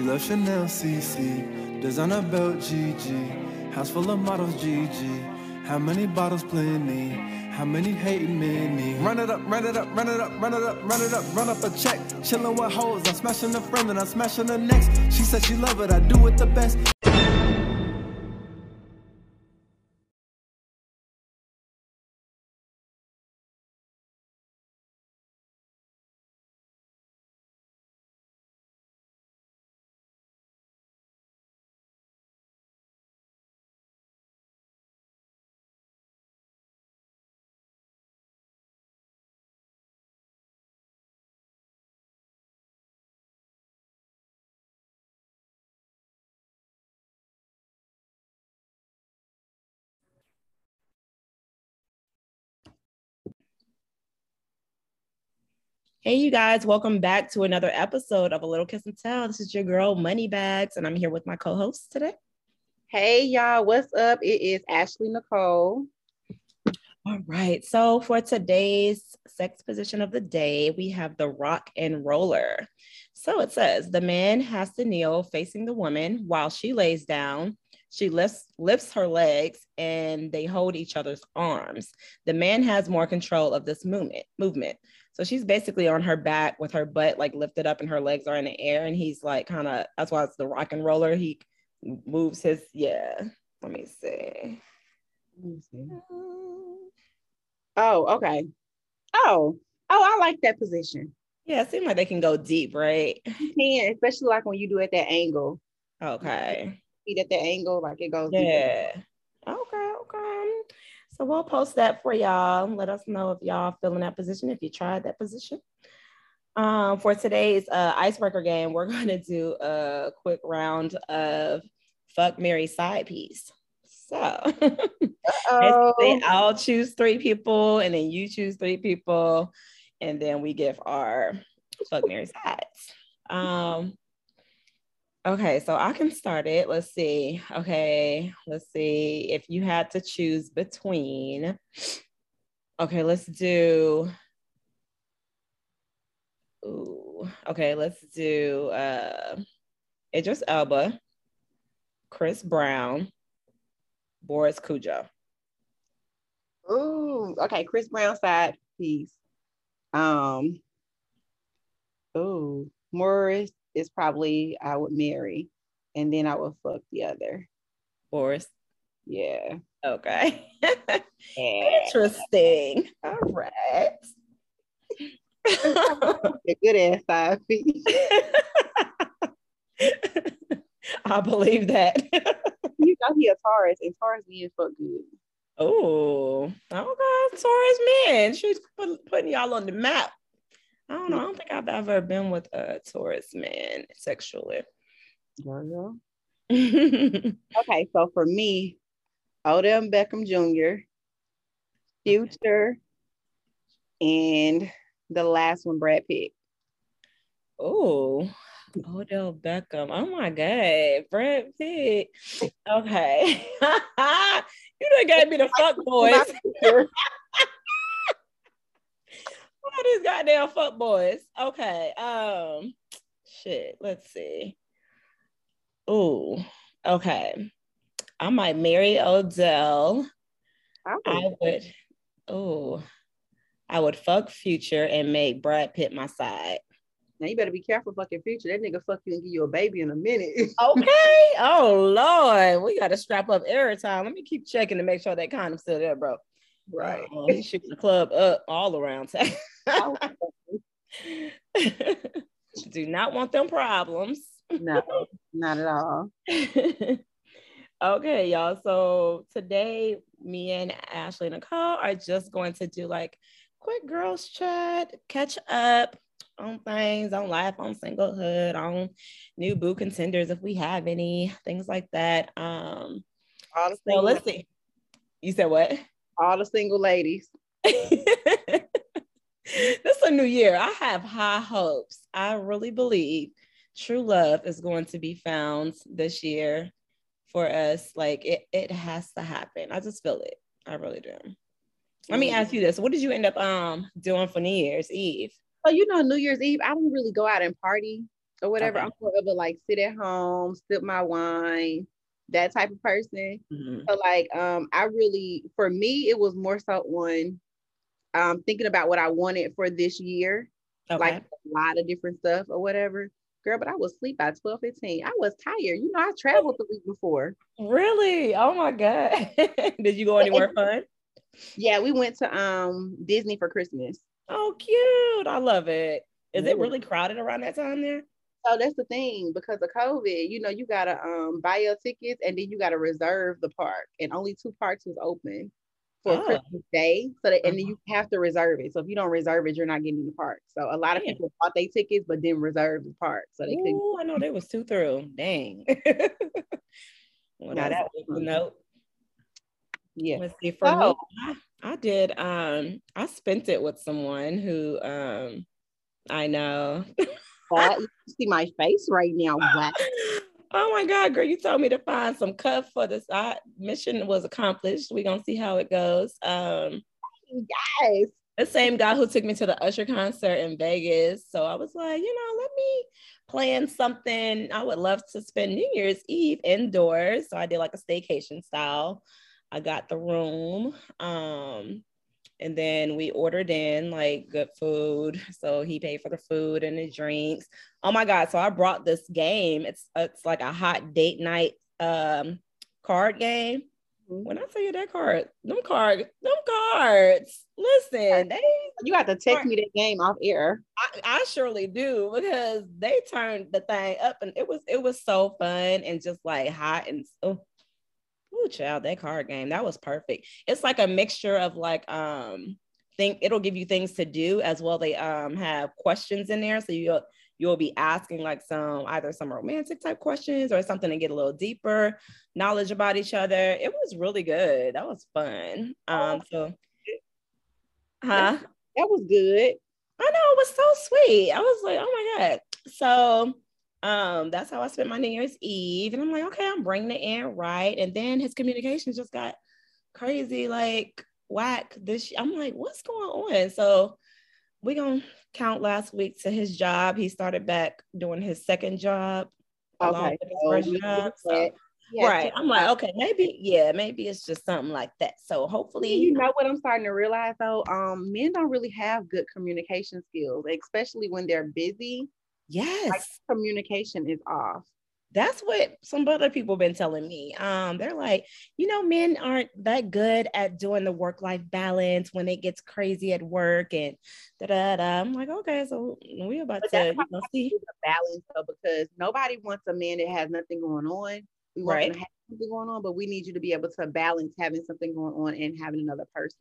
She loves Chanel CC, designer belt GG, house full of models GG. How many bottles plenty? How many hating many? Run it up, run it up, run it up, run it up, run it up, run up a check. Chillin' with hoes, I'm smashing a friend and I'm smashing the next. She said she love it, I do it the best. Hey, you guys, welcome back to another episode of A Little Kiss and Tell. This is your girl, Moneybags, and I'm here with my co host today. Hey, y'all, what's up? It is Ashley Nicole. All right, so for today's sex position of the day, we have the rock and roller. So it says the man has to kneel facing the woman while she lays down. She lifts lifts her legs and they hold each other's arms. The man has more control of this movement. Movement. So she's basically on her back with her butt like lifted up and her legs are in the air. And he's like kind of, that's why it's the rock and roller. He moves his, yeah. Let me see. Let me see. Oh, okay. Oh, oh, I like that position. Yeah, it seems like they can go deep, right? You can, especially like when you do it at that angle. Okay. Feet at the angle, like it goes. Yeah. Deeper. So we'll post that for y'all. Let us know if y'all feel in that position, if you tried that position. Um, for today's uh, icebreaker game, we're going to do a quick round of fuck Mary side piece. So basically, I'll choose three people, and then you choose three people, and then we give our fuck Mary sides. Um, Okay, so I can start it. Let's see. Okay, let's see. If you had to choose between, okay, let's do. Ooh, okay, let's do uh Idris Elba, Chris Brown, Boris Kodjoe. Ooh, okay, Chris Brown side piece. Um, ooh, Morris is probably I would marry, and then I would fuck the other. Boris. Yeah. Okay. Interesting. All right. A good ass side piece. I believe that. you know he a Taurus, and Taurus men fuck good. Oh, okay, Taurus man. She's putting y'all on the map. I don't know. I don't think I've ever been with a Taurus man sexually. Girl. okay, so for me, Odell Beckham Jr., Future, and the last one, Brad Pitt. Oh, Odell Beckham. Oh my God, Brad Pitt. Okay. you done gave me the fuck boys all these goddamn fuck boys. Okay. Um shit. Let's see. Oh, okay. I might marry Odell. Oh. I would oh I would fuck future and make Brad Pitt my side. Now you better be careful fucking future. That nigga fuck you and give you a baby in a minute. okay. Oh Lord. We gotta strap up every time. Let me keep checking to make sure that condom's still there, bro. Right. Uh, he shooting the club up all around town. Do not want them problems. No, not at all. okay, y'all. So today, me and Ashley Nicole are just going to do like quick girls chat, catch up on things, on life, on singlehood, on new boo contenders if we have any, things like that. Um, the so let's see. You said what? All the single ladies. this is a new year. I have high hopes. I really believe true love is going to be found this year for us. Like it, it has to happen. I just feel it. I really do. Let me ask you this. What did you end up um doing for New Year's Eve? So you know, New Year's Eve, I don't really go out and party. or whatever. Okay. I'm more of a like sit at home, sip my wine, that type of person. Mhm. So like um I really for me it was more so on um thinking about what I wanted for this year, Okay. like a lot of different stuff or whatever. Girl, but I was asleep by 12, 15. I was tired. You know, I traveled the week before. really? Oh my God. Did you go anywhere fun? Yeah, we went to um Disney for Christmas. Oh, cute. I love it. Is it really crowded around that time there? So that's the thing because of COVID, you know, you gotta um buy your tickets and then you gotta reserve the park, and only two parks was open for Oh. Christmas Day. So that, and then Uh-huh. you have to reserve it. So if you don't reserve it, you're not getting in the park. So a lot of Damn. people bought their tickets but didn't reserve the park, so they couldn't. Ooh, I know they was two through. Dang. well, Now that was fun. note. Yeah. Let's see. For me, I, I did. Um, I spent it with someone who, um, I know. That- you see my face right now. Wow. oh my God, girl! You told me to find some cuff for this. I, mission was accomplished. We're gonna see how it goes. Um, Guys. the same guy who took me to the Usher concert in Vegas. So I was like, you know, let me plan something. I would love to spend New Year's Eve indoors. So I did like a staycation style. I got the room. Um, and then we ordered in like good food. So he paid for the food and the drinks. Oh my God. So I brought this game. It's it's like a hot date night um card game. Mhm. When I tell you that card, them card, them cards. Listen, they You got to text me that game off air. I, I surely do because they turned the thing up and it was it was so fun and just like hot and oh, ooh, child, that card game that was perfect. It's like a mixture of like um think it'll give you things to do as well. They um have questions in there, so you'll you'll be asking like some either some romantic type questions or something to get a little deeper knowledge about each other. It was really good. That was fun. Um, so huh. That was good. I know it was so sweet. I was like, oh my god. So um that's how I spent my New Year's Eve. And I'm like, okay, I'm bringing it in right. And then his communication just got crazy, like whack. This I'm like, what's going on? So we're gonna count last week to his job. He started back doing his second job. along Okay. with his first job. So- Yeah, right. I'm like, okay, maybe, yeah, maybe it's just something like that. So hopefully you know what I'm starting to realize though? Um, men don't really have good communication skills, especially when they're busy. Yes. Communication is off. that's what some other people been telling me. Um, they're like, you know, men aren't that good at doing the work life balance when it gets crazy at work and da da da. I'm like, okay, so we about But to you know, see. the balance though, because nobody wants a man that has nothing going on. We want Right. to have something going on, but we need you to be able to balance having something going on and having another person.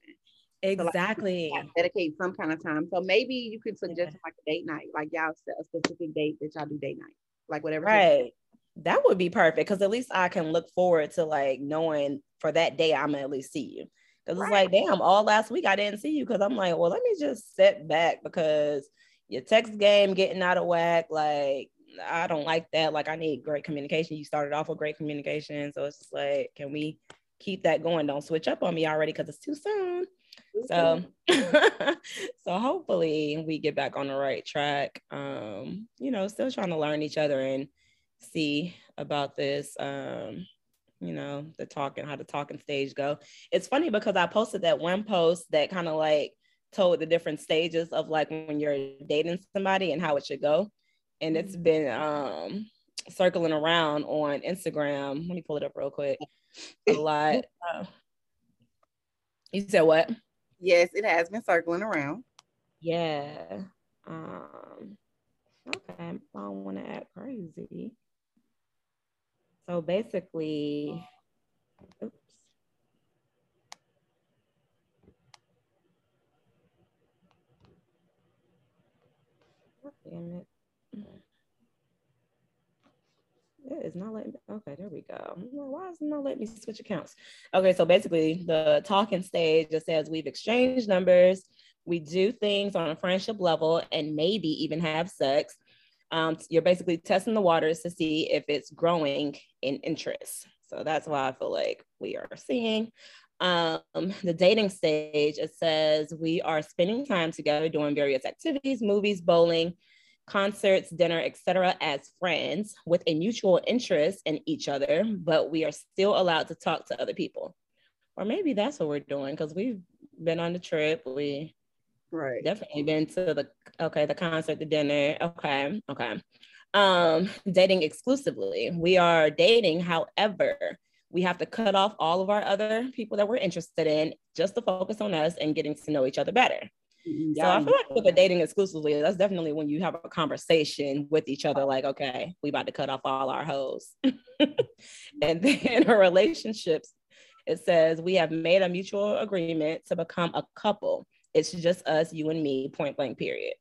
Like, Exactly. Yeah, dedicate some kind of time. So maybe you could suggest Yeah. like a date night, like y'all set a specific date that y'all do date night, like whatever. Right. That would be perfect because at least I can look forward to like knowing for that day I'm gonna at least see you. Because it's like, damn, all last week I didn't see you because I'm like, well, let me just sit back because your text game getting out of whack. Like, I don't like that. Like, I need great communication. You started off with great communication. So it's just like, can we keep that going? Don't switch up on me already because it's too soon. So, so hopefully we get back on the right track. Um, you know, still trying to learn each other and see about this. Um, you know, the talking, how the talking stage go. It's funny because I posted that one post that kind of like told the different stages of like when you're dating somebody and how it should go. And it's been um circling around on Instagram. Let me pull it up real quick. A lot. Uh, you said what? Yes, it has been circling around. Yeah. Um, okay, I don't want to act crazy. So basically, oops. Damn it. Not letting me. Okay, there we go. Why is it not letting me switch accounts? Okay, so basically, the talking stage just says we've exchanged numbers, we do things on a friendship level, and maybe even have sex. Um, you're basically testing the waters to see if it's growing in interest. So that's why I feel like we are seeing. Um, the dating stage, it says we are spending time together doing various activities, movies, bowling, concerts, dinner, etc., as friends with a mutual interest in each other, but we are still allowed to talk to other people. Or maybe that's what we're doing because we've been on the trip. We right definitely been to the okay, the concert, the dinner. Okay, okay. Um, dating exclusively. We are dating, however, we have to cut off all of our other people that we're interested in just to focus on us and getting to know each other better. Yeah. So I feel like with the dating exclusively, that's definitely when you have a conversation with each other, like, okay, we about to cut off all our hoes. and then our relationships, it says we have made a mutual agreement to become a couple. It's just us, you and me, point blank, period.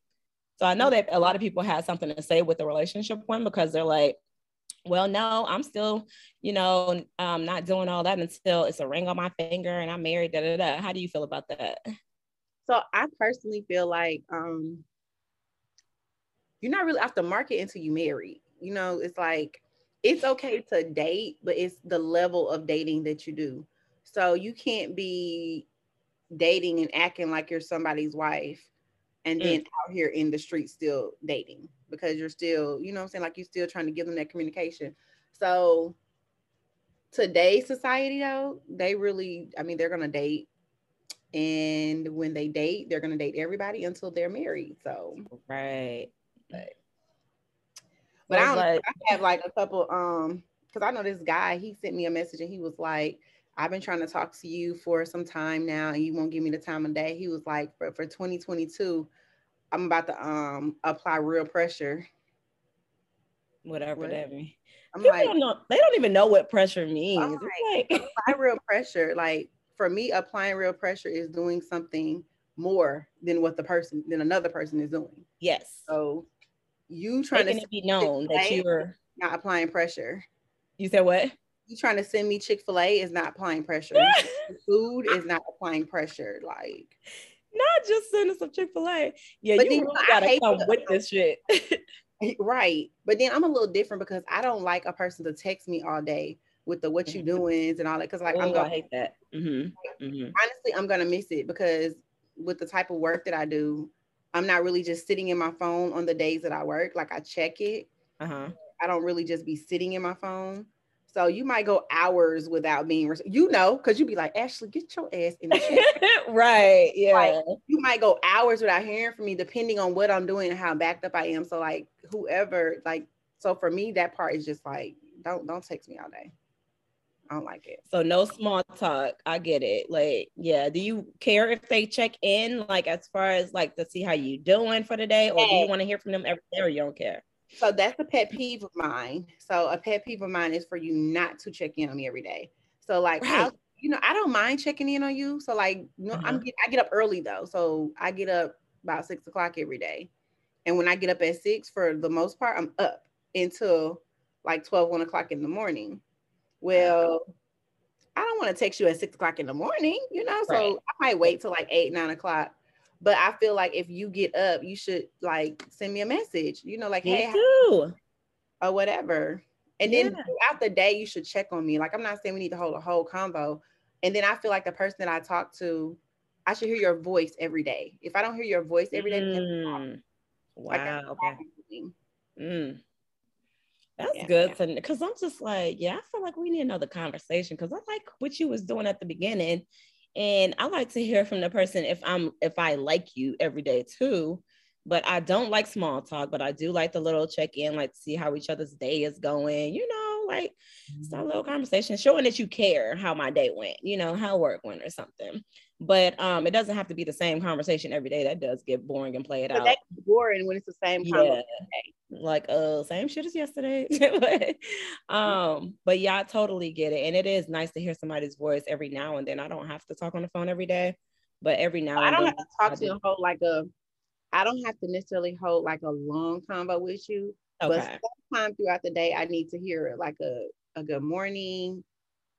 So I know that a lot of people have something to say with the relationship one because they're like, well, no, I'm still, you know, um, not doing all that until it's a ring on my finger and I'm married. Da, da, da. How do you feel about that? So I personally feel like um, you're not really off the market until you marry. You know, it's like it's okay to date, but it's the level of dating that you do. So you can't be dating and acting like you're somebody's wife and then mm. out here in the street still dating because you're still, you know I'm saying, like you're still trying to give them that communication. So today's society though, they really, I mean, they're gonna date and when they date they're going to date everybody until they're married so right but, but i don't like, i have like a couple um because i know this guy he sent me a message and he was like i've been trying to talk to you for some time now and you won't give me the time of day he was like for, for 2022 i'm about to um apply real pressure whatever what? that means I'm People like, don't know, they don't even know what pressure means. Like, apply real pressure. Like for me, applying real pressure is doing something more than what the person than another person is doing. Yes. So you trying Making to be known that you're not applying pressure. You said what? You trying to send me Chick Fil A is not applying pressure. food is not applying pressure. Like not just sending some Chick Fil A. Yeah, but you really gotta come with this shit. right, but then I'm a little different because I don't like a person to text me all day with the what you mm-hmm. and all that. Cause like oh, I'm gonna I hate that. Mm-hmm. Mm-hmm. Honestly, I'm gonna miss it because with the type of work that I do, I'm not really just sitting in my phone on the days that I work. Like I check it. Uh-huh. I don't really just be sitting in my phone. So you might go hours without being, you know, because you'd be like, Ashley, get your ass in the chair. right. Yeah. Like, you might go hours without hearing from me, depending on what I'm doing and how backed up I am. So like whoever, like, so for me, that part is just like, don't don't text me all day. I don't like it. So no small talk. I get it. Like, yeah. Do you care if they check in, like as far as like to see how you doing for the day, or do you want to hear from them every day, or you don't care? So that's a pet peeve of mine. So a pet peeve of mine is for you not to check in on me every day. So like right. I, you know, I don't mind checking in on you. So like, know, uh-huh. I'm I get up early though. So I get up about six o'clock every day. And when I get up at six, for the most part, I'm up until like 12, 1 o'clock in the morning. Well, I don't want to text you at six o'clock in the morning, you know, so right. I might wait till like eight, nine o'clock. But I feel like if you get up, you should like send me a message, you know, like, me hey, too. or whatever. And yeah. then throughout the day, you should check on me. Like, I'm not saying we need to hold a whole convo. And then I feel like the person that I talk to, I should hear your voice every day. If I don't hear your voice every day, mm. wow. Like okay. Mm. That's yeah, good yeah. to because I'm just like, yeah, I feel like we need another conversation because I like what you was doing at the beginning. And I like to hear from the person if I'm if I like you every day too. But I don't like small talk, but I do like the little check-in, like see how each other's day is going, you know, like start a little conversation, showing that you care how my day went, you know, how work went or something. But um, it doesn't have to be the same conversation every day. That does get boring and play it but out. That's boring when it's the same yeah. Like uh same shit as yesterday. but, um, but yeah, I totally get it. And it is nice to hear somebody's voice every now and then. I don't have to talk on the phone every day, but every now I and don't then. have to talk to you hold like a I don't have to necessarily hold like a long convo with you. Okay. But sometime throughout the day, I need to hear like a, a good morning.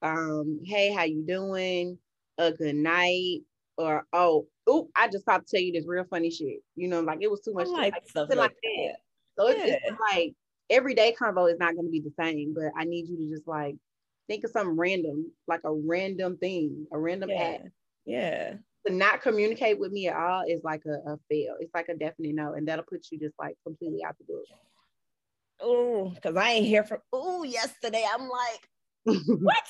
Um, hey, how you doing? a good night or oh, oop, I just about to tell you this real funny shit. You know, like it was too much like like, like, that. So yeah. it's, it's like everyday convo is not going to be the same, but I need you to just like think of something random, like a random thing, a random yeah. act. Yeah. to not communicate with me at all is like a, a fail. It's like a definite no, and that'll put you just like completely out the book. Oh, because I ain't here for oh yesterday. I'm like, what?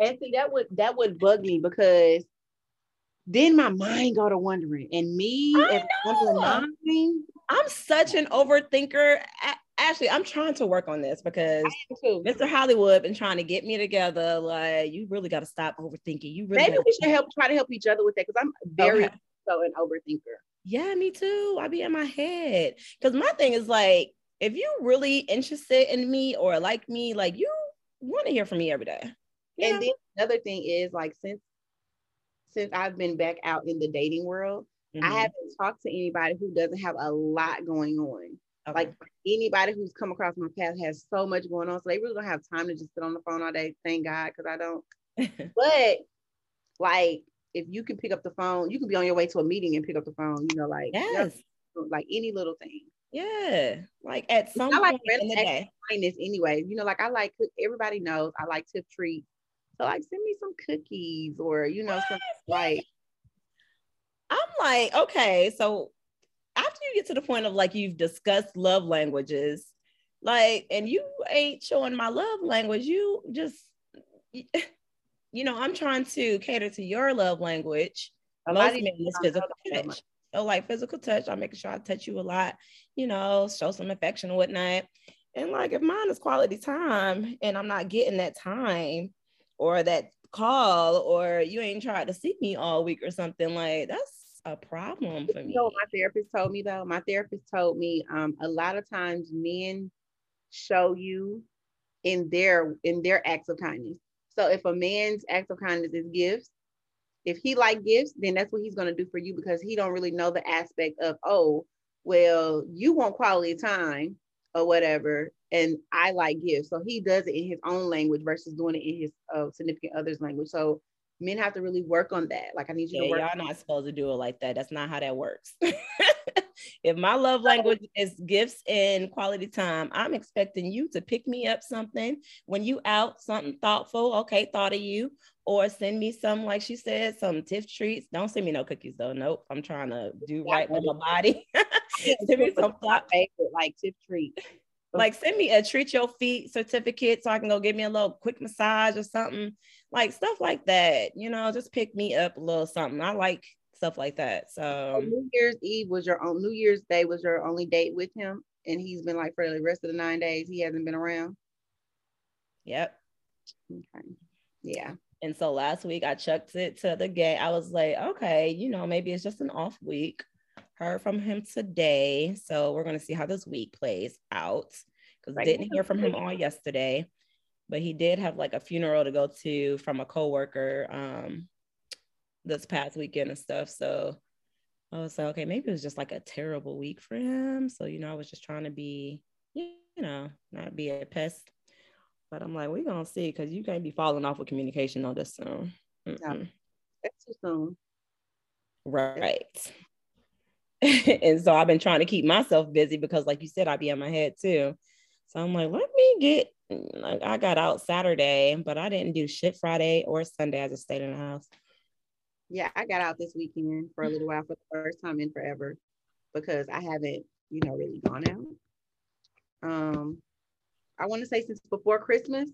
And see that would that would bug me because then my mind go to wondering. And me I know. I'm such an overthinker. Actually, I'm trying to work on this because Mr. Hollywood been trying to get me together. Like, you really got to stop overthinking. You really maybe we should help try to help each other with that because I'm very okay. so an overthinker. Yeah, me too. I be in my head because my thing is like, if you really interested in me or like me, like you want to hear from me every day. Yeah. And then another thing is like since since I've been back out in the dating world, mm-hmm. I haven't talked to anybody who doesn't have a lot going on. Okay. Like anybody who's come across my path has so much going on, so they really don't have time to just sit on the phone all day. Thank God, because I don't. but like, if you can pick up the phone, you can be on your way to a meeting and pick up the phone. You know, like yes, like any little thing. Yeah, like at some I like point in the day. Kindness, anyway. You know, like I like everybody knows I like to treat. So like, send me some cookies or you know, some like. I'm like, okay, so after you get to the point of like you've discussed love languages, like, and you ain't showing my love language, you just, you know, I'm trying to cater to your love language. A lot of men is physical touch. So like physical touch, I'm making sure I touch you a lot, you know, show some affection and whatnot. And like if mine is quality time and I'm not getting that time or that call or you ain't tried to see me all week or something like that's a problem for me. You know my therapist told me though? My therapist told me um, a lot of times men show you in their in their acts of kindness. So if a man's act of kindness is gifts, if he like gifts, then that's what he's gonna do for you because he don't really know the aspect of oh, well, you want quality time or whatever, and I like gifts. So he does it in his own language versus doing it in his uh, significant other's language. So men have to really work on that. Like I need you yeah, to work. Y'all not supposed to do it like that. That's not how that works. if my love language is gifts and quality time, I'm expecting you to pick me up something when you out, something thoughtful. Okay, thought of you, or send me some, like she said, some tiff treats. Don't send me no cookies though. Nope, I'm trying to do right with my body. send me some favorite, like tiff treats. Like send me a treat your feet certificate so I can go give me a little quick massage or something. Like stuff like that. You know, just pick me up a little something. I like stuff like that. So New Year's Eve was your own New Year's Day was your only date with him. And he's been like for the rest of the nine days, he hasn't been around. Yep. Okay. Yeah. And so last week I chucked it to the gay. I was like, okay, you know, maybe it's just an off week heard from him today. So we're going to see how this week plays out because I didn't hear from him all yesterday, but he did have like a funeral to go to from a coworker um, this past weekend and stuff. So I was like, okay, maybe it was just like a terrible week for him. So, you know, I was just trying to be, you know, not be a pest. But I'm like, we're going to see because you can't be falling off with communication on this soon. No, that's too soon. Right. and so I've been trying to keep myself busy because, like you said, I'd be in my head too. So I'm like, let me get. Like I got out Saturday, but I didn't do shit Friday or Sunday. I just stayed in the house. Yeah, I got out this weekend for a little while for the first time in forever because I haven't, you know, really gone out. Um, I want to say since before Christmas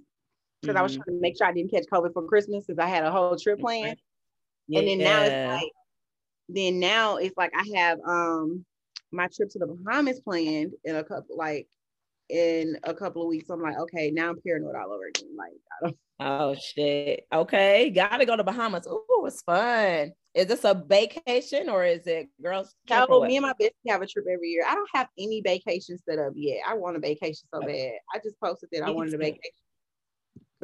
because mm-hmm. I was mm-hmm. trying to make sure I didn't catch COVID for Christmas because I had a whole trip planned. Yeah. And then now it's like then now it's like I have um my trip to the Bahamas planned in a couple like in a couple of weeks. I'm like, okay, now I'm paranoid all over again. Like, I don't. Oh shit. Okay, gotta go to Bahamas. Oh, it's fun. Is this a vacation or is it girls? No, me and my bestie have a trip every year. I don't have any vacation set up yet. I want a vacation so bad. I just posted that I wanted a vacation.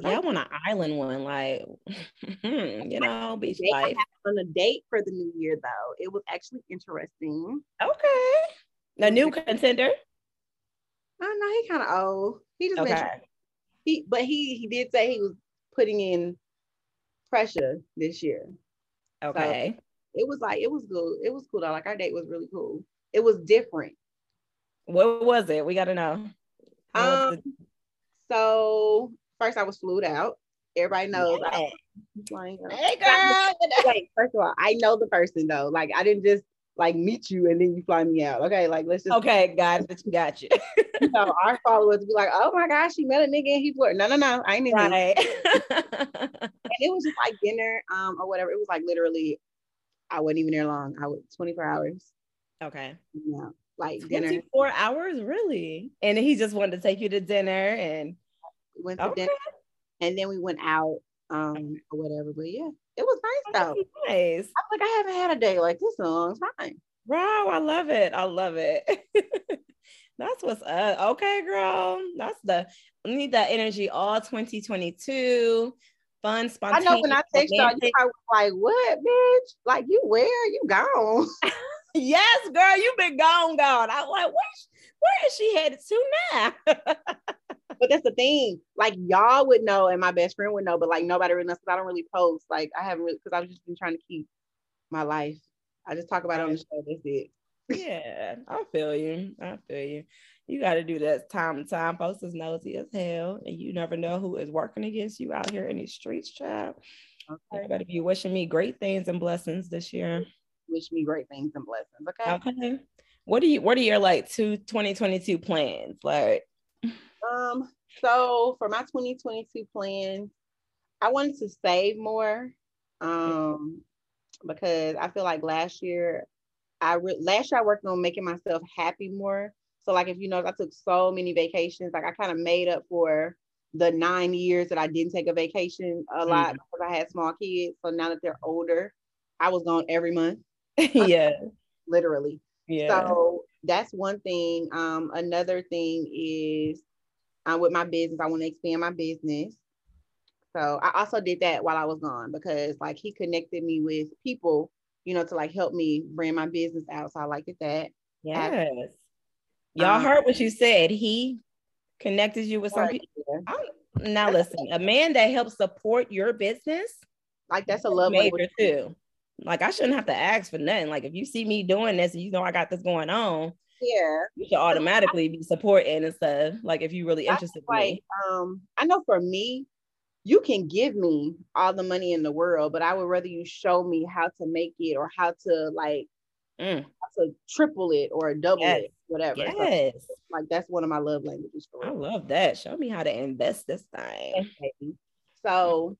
Yeah, I want an island one, like hmm, you know, beach life. On a date for the new year, though, it was actually interesting. Okay, a new contender. I know he kind of old. He just okay. he, but he he did say he was putting in pressure this year. Okay, so it was like it was good. It was cool though. Like our date was really cool. It was different. What was it? We got to know. um. The- so first I was flued out. Everybody knows. Yeah. I, like, Hey, girl. Wait, first of all, I know the person though. Like I didn't just like meet you and then you fly me out. Okay, like let's just Okay, got it. Got you. you know our followers would be like, oh my gosh, she met a nigga and he flirt. No, no, no, I ain't right. And it was just like dinner, um, or whatever. It was like literally, I wasn't even there long. I was 24 hours. okay. Yeah, like dinner. 24 hours, really? And he just wanted to take you to dinner and We went to okay. dinner and then we went out, um, or whatever. But yeah, it was nice though. nice. I'm like, I haven't had a day like this in a long time. Wow, I love it. I love it. That's what's up. Okay, girl. That's the we need that energy all 2022. Fun, I know when I text y'all, you probably was like, what, bitch? Like, you where? You gone. Yes, girl, you've been gone, gone. I'm like, where, where is she headed to now? But that's the thing. Like, y'all would know, and my best friend would know, but like, nobody really knows because I don't really post. Like, I haven't really, because I've just been trying to keep my life. I just talk about it on the show. That's it. yeah, I feel you. I feel you. You got to do that time to time. Post is nosy as hell, and you never know who is working against you out here in these streets, child. Okay. To be wishing me great things and blessings this year. Wish me great things and blessings. Okay. Okay. What do you what are your like two 2022 plans? Like Um, so for my 2022 plans, I wanted to save more. Um, because I feel like last year, I re- last year I worked on making myself happy more. So like if you know, I took so many vacations. Like I kind of made up for the nine years that I didn't take a vacation a lot because I had small kids. So now that they're older, I was gone every month, yeah. literally. Yeah. So that's one thing. Um, another thing is uh, with my business, I want to expand my business. So I also did that while I was gone because like he connected me with people, you know, to like help me bring my business out. So I liked that. yes. Y'all Um, heard what you said. He connected you with some people. Yeah. Now listen, a man that helps support your business Like that's a love major too. Like I shouldn't have to ask for nothing. Like if you see me doing this and you know I got this going on, Yeah. you should automatically be supporting and stuff. Like if you really interested like me. um I know for me, you can give me all the money in the world, but I would rather you show me how to make it or how to like Mm, how to triple it or double Yes. it, whatever. So, yes. like that's one of my love languages for I love that. Show me how to invest this thing. Yes, baby. So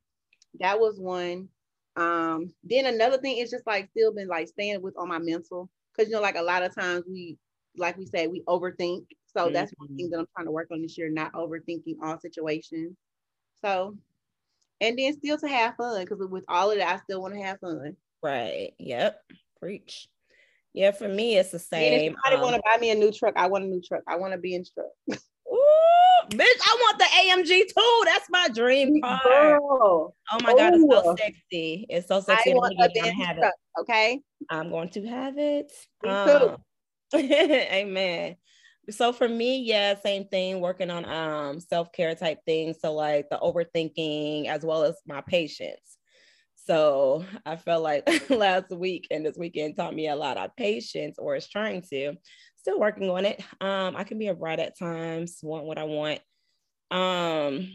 that was one. Um, then another thing is just like still been like staying with on my mental because you know, like a lot of times we, like we said, we overthink. So that's one thing that I'm trying to work on this year, not overthinking all situations. So, and then still to have fun because with all of that, I still want to have fun. Right. Yep. Preach. Yeah, for me, it's the And if same. somebody um, want to buy me a new truck, I want a new truck. I want to be in truck. Ooh, bitch, I want the AMG too. That's my dream car. Girl, Oh my god, it's so sexy. It's so sexy. I'm want gonna a get it. I'm truck. Okay. I'm going to have it. Me Um, Amen. So for me, yeah, same thing, working on um self-care type things. So like the overthinking as well as my patience. So I felt like last week and this weekend taught me a lot of patience, or is trying to. Still working on it. Um, I can be a brat at times, want what I want. Um,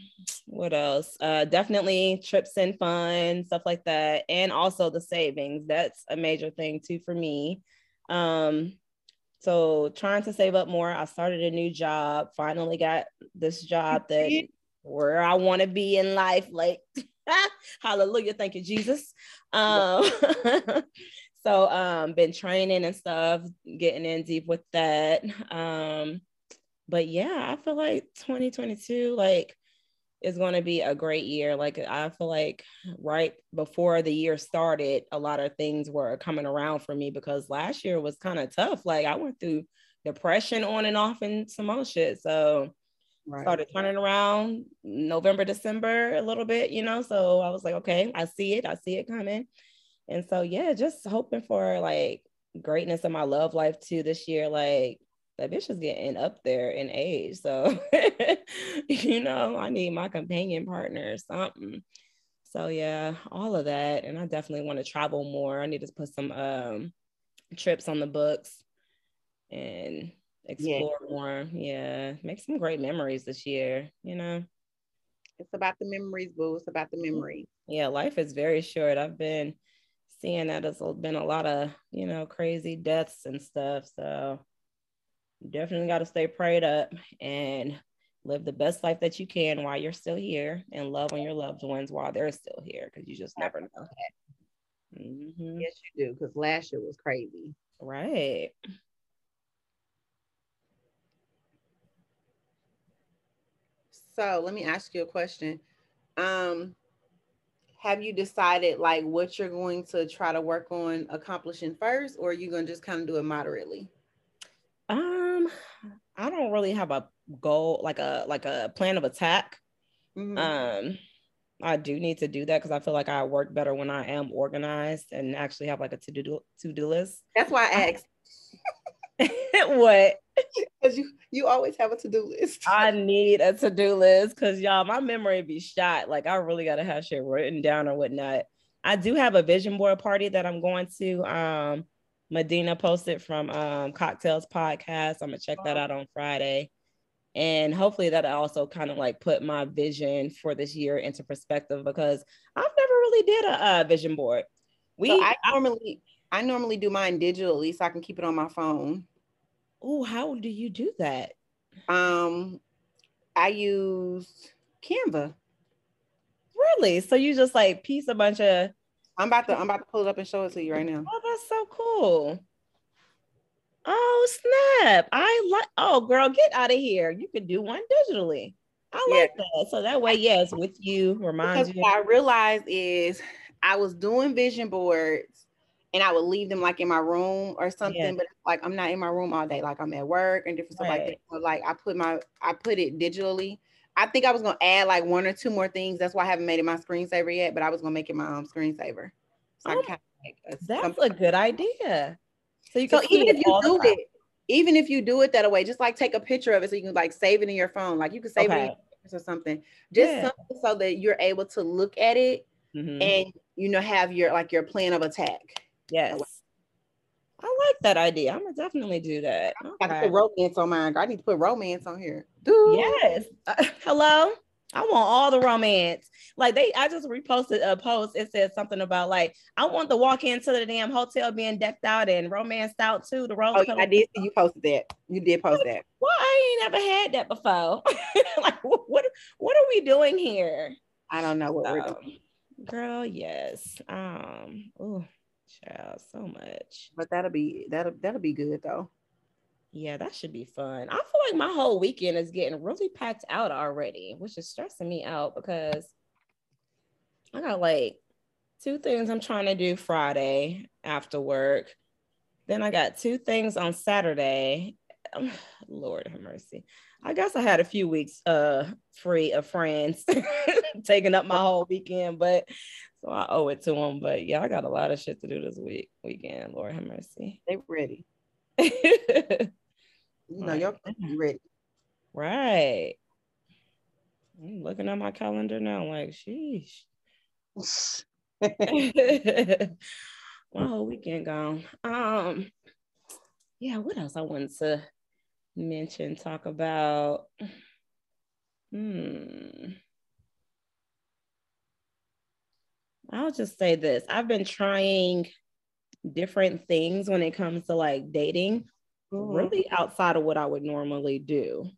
what else? Uh, definitely trips and fun, stuff like that, and also the savings. That's a major thing too for me. Um, so trying to save up more. I started a new job. Finally got this job that where I want to be in life. Like, hallelujah, thank you, Jesus. Um, so um, been training and stuff, getting in deep with that. Um, but yeah, I feel like 2022, like is going to be a great year. Like I feel like right before the year started, a lot of things were coming around for me because last year was kind of tough. Like I went through depression on and off and some more shit. So Right. started turning around November, December a little bit, you know. So I was like, okay, I see it, I see it coming. And so yeah, just hoping for like greatness in my love life too this year. Like that bitch is getting up there in age. So you know, I need my companion partner or something. So yeah, all of that. And I definitely want to travel more. I need to put some um trips on the books and explore more. Yeah, make some great memories this year, you know. It's about the memories, boo. It's about the memories. Yeah, life is very short. I've been seeing that there's been a lot of, you know, crazy deaths and stuff. So definitely got to stay prayed up and live the best life that you can while you're still here and love on your loved ones while they're still here because you just never know. Mm-hmm. Yes, you do. Because last year was crazy. Right. So let me ask you a question. Um, have you decided like what you're going to try to work on accomplishing first, or are you going to just kind of do it moderately? Um, I don't really have a goal, like a like a plan of attack. Mm-hmm. Um, I do need to do that because I feel like I work better when I am organized and actually have like a to do to do list. That's why I asked. what? Because you you always have a to do list. I need a to do list because y'all, my memory be shot. Like I really gotta have shit written down or whatnot. I do have a vision board party that I'm going to. Um, Medina posted from um, Cocktails Podcast. I'm gonna check that out on Friday and hopefully that also kind of like put my vision for this year into perspective because I've never really did a, a vision board. We so I normally I normally do mine digitally so I can keep it on my phone. Oh, how do you do that? Um, I use Canva. Really? So you just like piece a bunch of I'm about to I'm about to pull it up and show it to you right now. Oh, that's so cool. Oh snap! I like. Oh girl, get out of here! You can do one digitally. I yeah. like that. So that way, yes, with you reminds because you. What I realized is I was doing vision boards, and I would leave them like in my room or something. Yeah. But like I'm not in my room all day. Like I'm at work and different stuff right. like that. So like I put my I put it digitally. I think I was gonna add like one or two more things. That's why I haven't made it my screensaver yet. But I was gonna make it my own screensaver. So oh, like that's a good idea. So you can so even if you do it, even if you do it that way, just like take a picture of it so you can like save it in your phone. Like you can save okay. it or something. Just yeah. something so that you're able to look at it mm-hmm. and you know have your like your plan of attack. Yes. I like that idea. I'm gonna definitely do that. I put romance on mine. I need to put romance on here. Dude. Yes. Uh, hello. I want all the romance. Like they, I just reposted a post. It said something about like I want to walk into the damn hotel being decked out and romanced out too. The rose. Oh, I did see you posted that. You did post that. Well, I ain't never had that before. like what? What are we doing here? I don't know what we're doing. Girl, yes. Um. Oh, child, so much. But that'll be that'll that'll be good though. Yeah, that should be fun. I feel like my whole weekend is getting really packed out already, which is stressing me out because I got like two things I'm trying to do Friday after work. Then I got two things on Saturday. Lord have mercy. I guess I had a few weeks uh free of friends taking up my whole weekend, but so I owe it to them. But yeah, I got a lot of shit to do this week weekend. Lord have mercy. They ready. You know, right. your ready. Right. I'm looking at my calendar now, like, sheesh. my whole weekend gone. Um, yeah, what else I wanted to mention, talk about? Hmm. I'll just say this. I've been trying different things when it comes to like dating mm-hmm. really outside of what I would normally do.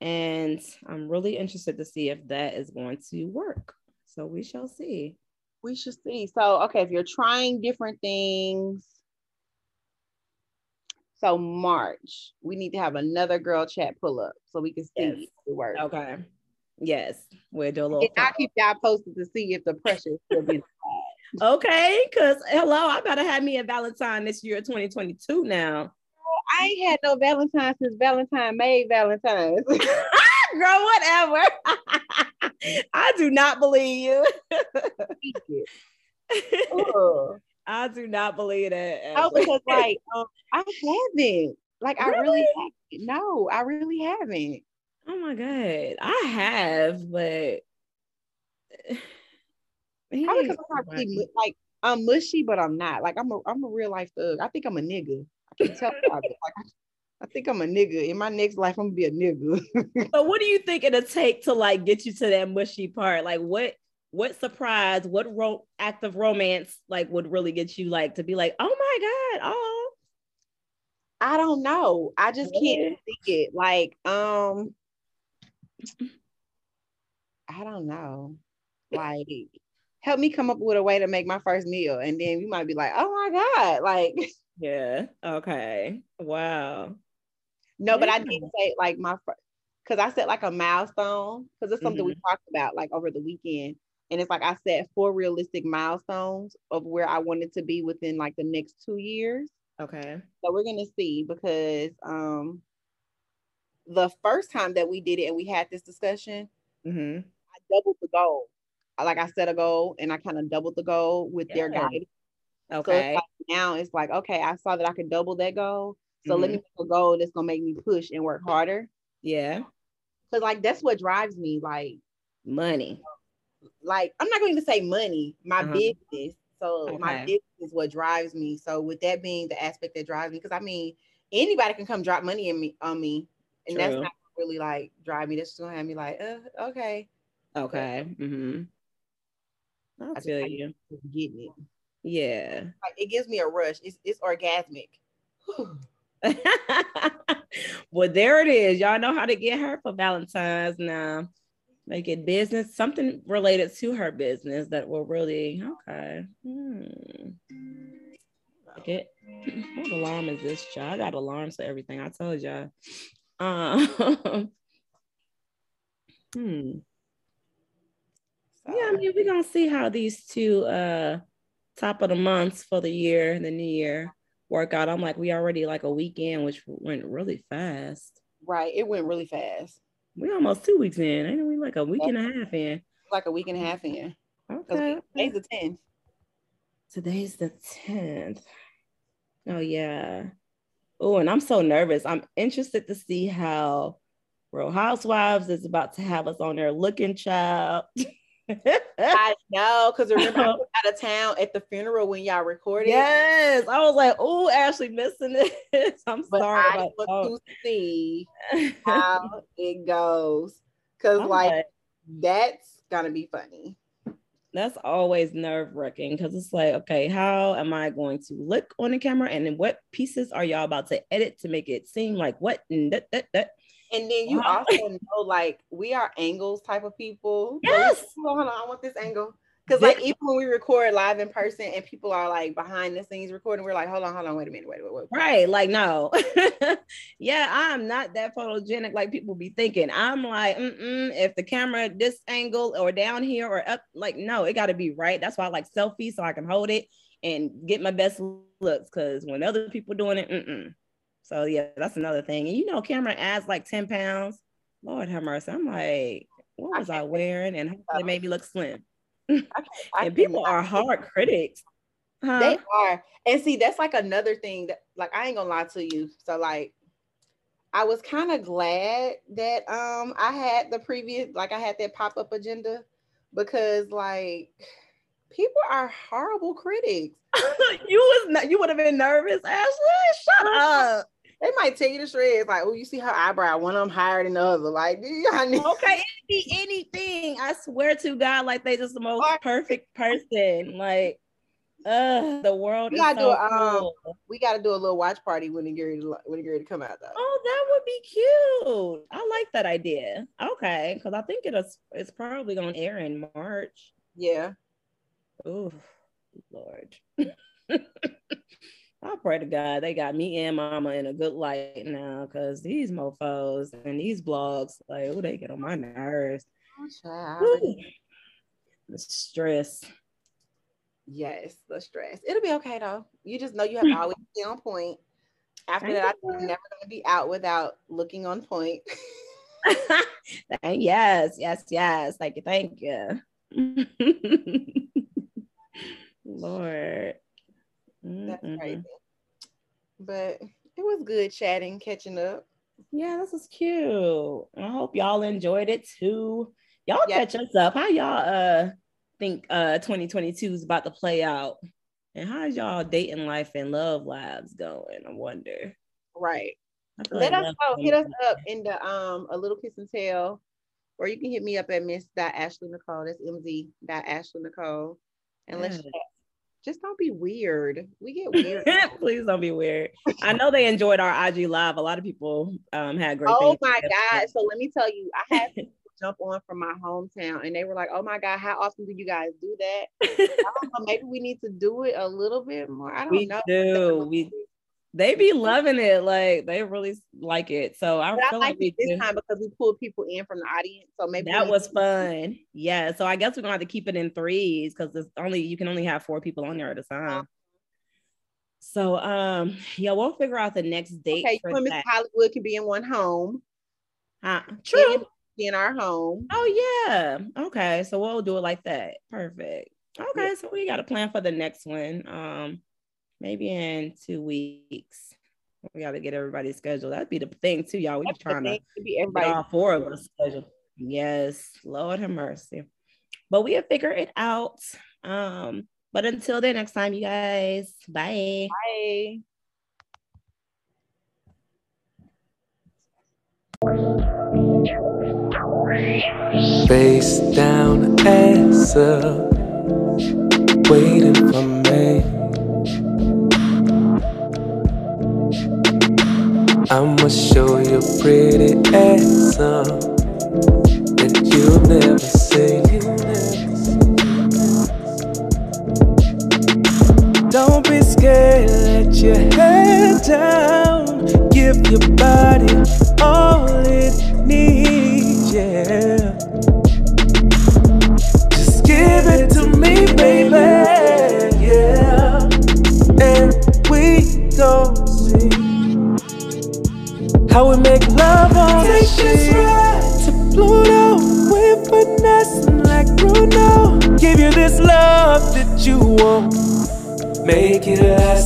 And I'm really interested to see if that is going to work. So we shall see. We should see. So, okay, if you're trying different things, so March, we need to have another girl chat pull up so we can see yes. the work. Okay. Yes, we'll do a little. I keep y'all posted to see if the pressure is still being okay, because hello, I gotta have me a Valentine this year, 2022 now. I ain't had no Valentine since Valentine made Valentine's. Girl, whatever. I do not believe you. I do not believe that. Oh, because like um, I haven't. Like really? I really haven't. No, I really haven't. Oh my god, I have, but Probably because I'm not really like I'm mushy, but I'm not. Like I'm a I'm a real life thug. I think I'm a nigga. I can tell like, I think I'm a nigga. In my next life, I'm gonna be a nigga. but what do you think it'll take to like get you to that mushy part? Like what what surprise, what ro- act of romance like would really get you like to be like, oh my God, oh. I don't know. I just can't think it. Like, um, I don't know. Like, help me come up with a way to make my first meal. And then you might be like, oh my God. Like, yeah. Okay. Wow. No, yeah. but I did say like my first, because I set like a milestone because it's something mm-hmm. we talked about like over the weekend. And it's like I set four realistic milestones of where I wanted to be within like the next two years. Okay. So we're gonna see because um the first time that we did it and we had this discussion, mm-hmm. I doubled the goal. Like I set a goal and I kind of doubled the goal with yeah. their guide. Okay. So it's like now it's like, okay, I saw that I could double that goal. So mm-hmm. let me make a goal that's gonna make me push and work harder. Yeah. Cause like that's what drives me, like money. Like I'm not going to say money, my uh-huh. business. So okay. my business is what drives me. So with that being the aspect that drives me, because I mean anybody can come drop money in me on me, and True. that's not really like drive me. That's just gonna have me like, uh, okay. Okay. Mm-hmm. I, I feel you. Getting it. Yeah. Like it gives me a rush. It's it's orgasmic. well, there it is. Y'all know how to get her for Valentine's now. Make it business, something related to her business that will really okay. Hmm. Get what alarm is this, y'all? I got alarms for everything. I told y'all. Um, hmm. Yeah, I mean, we're gonna see how these two uh top of the months for the year, and the new year workout. I'm like, we already like a weekend, which went really fast. Right. It went really fast. We almost two weeks in. Ain't we like a week and a half in? Like a week and a half in. Okay. Today's the 10th. Today's the 10th. Oh yeah. Oh, and I'm so nervous. I'm interested to see how Real Housewives is about to have us on their looking child. I know, because remember I was out of town at the funeral when y'all recorded. Yes, I was like, "Oh, Ashley, missing this." I'm but sorry. I about want to see how it goes, because like, that's gonna be funny. That's always nerve wracking because it's like, okay, how am I going to look on the camera, and then what pieces are y'all about to edit to make it seem like what? That, that, that. And then you wow. also know, like, we are angles type of people. Yes. So, hold on, I want this angle. Because like even when we record live in person and people are like behind the scenes recording, we're like, hold on, hold on, wait a minute, wait, wait, wait. Right. Like, no. yeah, I'm not that photogenic like people be thinking. I'm like, mm if the camera this angle or down here or up, like, no, it gotta be right. That's why I like selfies so I can hold it and get my best looks. Cause when other people doing it, mm-mm. So yeah, that's another thing. And you know, camera adds like 10 pounds. Lord have mercy. I'm like, what was I, I wearing? And how it made me look slim. I I and people are hard critics. Huh? They are. And see, that's like another thing that like I ain't gonna lie to you. So like I was kind of glad that um I had the previous like I had that pop-up agenda because like people are horrible critics. you was not you would have been nervous, Ashley. Shut up they might take you to shreds. Like, oh, you see her eyebrow, one of them higher than the other. Like, okay, it be anything. I swear to God, like they just the most perfect person. Like, uh, the world. We gotta so do a, um, we gotta do a little watch party when it get to, when get to come out though. Oh, that would be cute. I like that idea. Okay, because I think it's it's probably gonna air in March. Yeah. Oh, Lord. I pray to God they got me and mama in a good light now because these mofos and these blogs, like, oh, they get on my nerves. The stress. Yes, the stress. It'll be okay though. You just know you have to always be on point. After that, I'm never gonna be out without looking on point. yes, yes, yes. Thank you, thank you. Lord. That's mm-hmm. crazy. But it was good chatting, catching up. Yeah, this is cute. I hope y'all enjoyed it too. Y'all yeah. catch us up. How y'all uh think uh 2022 is about to play out? And how's y'all dating life and love lives going? I wonder. Right. Let us know. Hit us up in the um a little kiss and tell, or you can hit me up at Miss Ashley Nicole. That's MZ Ashley Nicole, and let's chat just don't be weird. We get weird. Please don't be weird. I know they enjoyed our IG live. A lot of people um, had great. Oh my god! So let me tell you, I had people jump on from my hometown, and they were like, "Oh my god, how often do you guys do that?" I don't know. Maybe we need to do it a little bit more. I don't we know. Do we? They be loving it. Like they really like it. So I I like, like this time because we pulled people in from the audience. So maybe that was fun. Yeah. So I guess we're gonna have to keep it in threes because it's only you can only have four people on there at a time. Uh-huh. So um yeah, we'll figure out the next date. Okay, you and Miss Hollywood can be in one home. Uh, true. In, in our home. Oh yeah. Okay. So we'll do it like that. Perfect. Okay, yeah. so we got a plan for the next one. Um maybe in two weeks. We got to get everybody's schedule. That'd be the thing too, y'all. We're trying to, to be everybody. all four of us scheduled. Yes, Lord have mercy. But we have figured it out. Um, but until then, next time, you guys. Bye. Bye. Face down, ass up, waiting for me. I'ma show you pretty ass that you've never seen. Don't be scared, let your head down. Give your body all it needs, yeah. Want Make it last